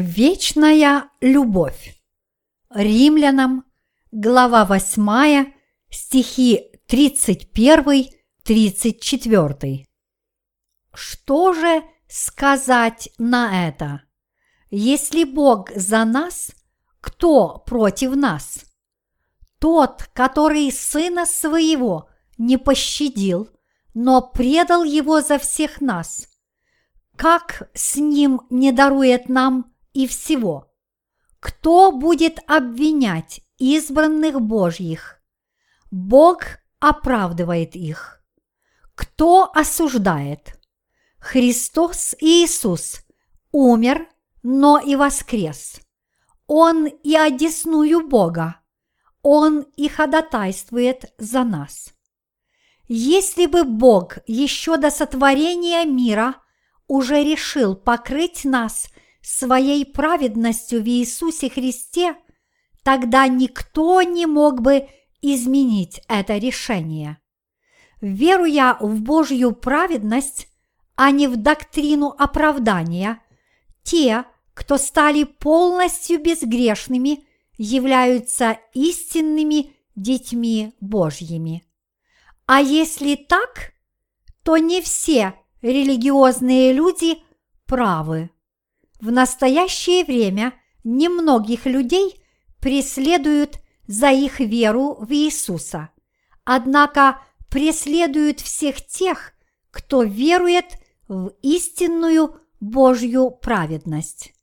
Вечная любовь. Римлянам, глава 8, стихи 31-34. Что же сказать на это? Если Бог за нас, кто против нас? Тот, который Сына Своего не пощадил, но предал Его за всех нас, как с Ним не дарует нам и всего. Кто будет обвинять избранных Божьих? Бог оправдывает их. Кто осуждает? Христос Иисус умер, но и воскрес. Он и одесную Бога. Он и ходатайствует за нас. Если бы Бог еще до сотворения мира уже решил покрыть нас – своей праведностью в Иисусе Христе, тогда никто не мог бы изменить это решение. Веруя в Божью праведность, а не в доктрину оправдания, те, кто стали полностью безгрешными, являются истинными детьми Божьими. А если так, то не все религиозные люди правы. В настоящее время немногих людей преследуют за их веру в Иисуса, однако преследуют всех тех, кто верует в истинную Божью праведность.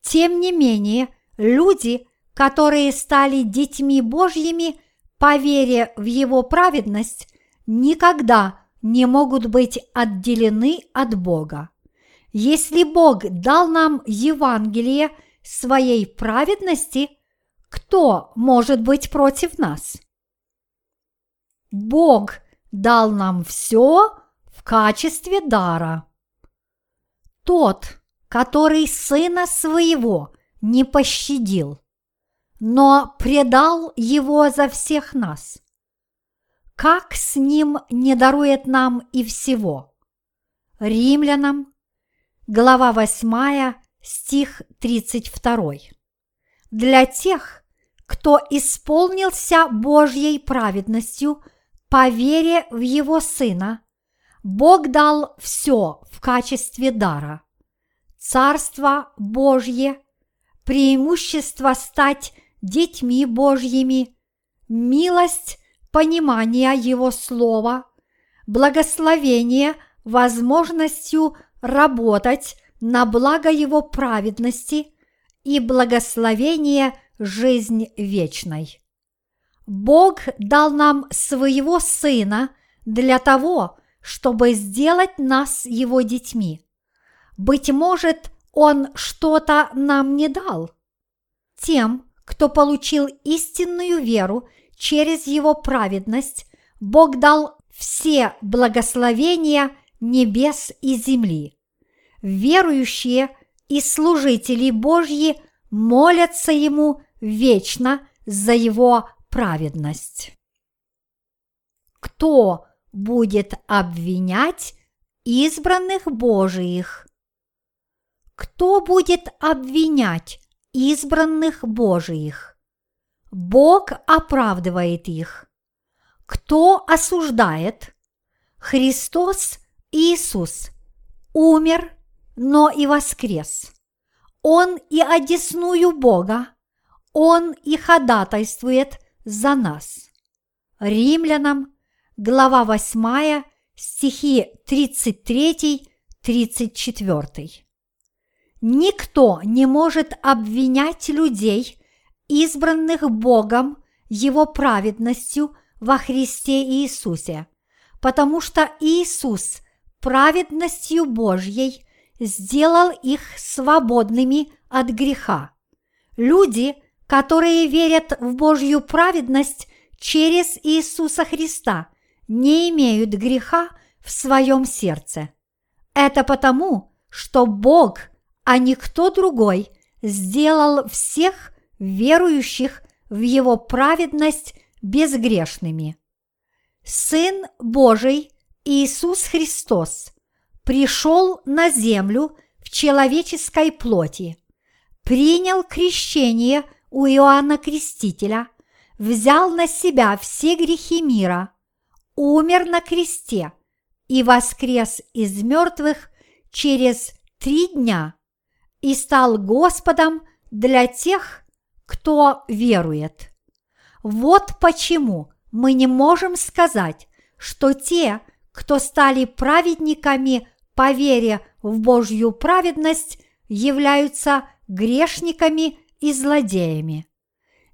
Тем не менее, люди, которые стали детьми Божьими по вере в Его праведность, никогда не могут быть отделены от Бога. Если Бог дал нам Евангелие своей праведности, кто может быть против нас? Бог дал нам все в качестве дара. Тот, который сына своего не пощадил, но предал его за всех нас. Как с ним не дарует нам и всего? Римлянам глава 8, стих 32. Для тех, кто исполнился Божьей праведностью по вере в Его Сына, Бог дал все в качестве дара. Царство Божье, преимущество стать детьми Божьими, милость понимания Его Слова, благословение возможностью – работать на благо Его праведности и благословение жизнь вечной. Бог дал нам своего Сына для того, чтобы сделать нас Его детьми. Быть может, Он что-то нам не дал. Тем, кто получил истинную веру через Его праведность, Бог дал все благословения – небес и земли. Верующие и служители Божьи молятся Ему вечно за Его праведность. Кто будет обвинять избранных Божиих? Кто будет обвинять избранных Божиих? Бог оправдывает их. Кто осуждает? Христос Иисус умер, но и воскрес. Он и одесную Бога, Он и ходатайствует за нас. Римлянам, глава 8, стихи 33-34. Никто не может обвинять людей, избранных Богом Его праведностью во Христе Иисусе, потому что Иисус – праведностью Божьей сделал их свободными от греха. Люди, которые верят в Божью праведность через Иисуса Христа, не имеют греха в своем сердце. Это потому, что Бог, а не кто другой, сделал всех верующих в Его праведность безгрешными. Сын Божий – Иисус Христос пришел на землю в человеческой плоти, принял крещение у Иоанна Крестителя, взял на себя все грехи мира, умер на кресте и воскрес из мертвых через три дня и стал Господом для тех, кто верует. Вот почему мы не можем сказать, что те, кто стали праведниками по вере в Божью праведность, являются грешниками и злодеями.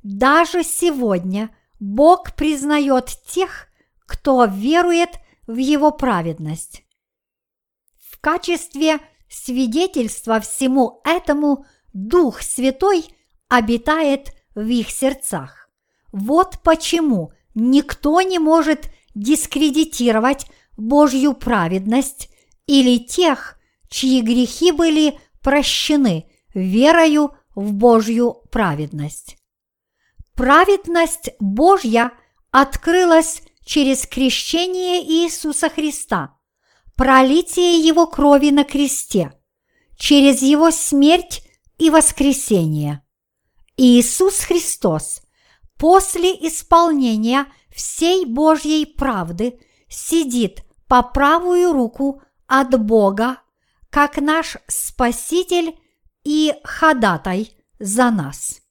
Даже сегодня Бог признает тех, кто верует в Его праведность. В качестве свидетельства всему этому Дух Святой обитает в их сердцах. Вот почему никто не может дискредитировать Божью праведность или тех, чьи грехи были прощены верою в Божью праведность. Праведность Божья открылась через крещение Иисуса Христа, пролитие Его крови на кресте, через Его смерть и воскресение. Иисус Христос после исполнения всей Божьей правды сидит по правую руку от Бога, как наш Спаситель и ходатай за нас.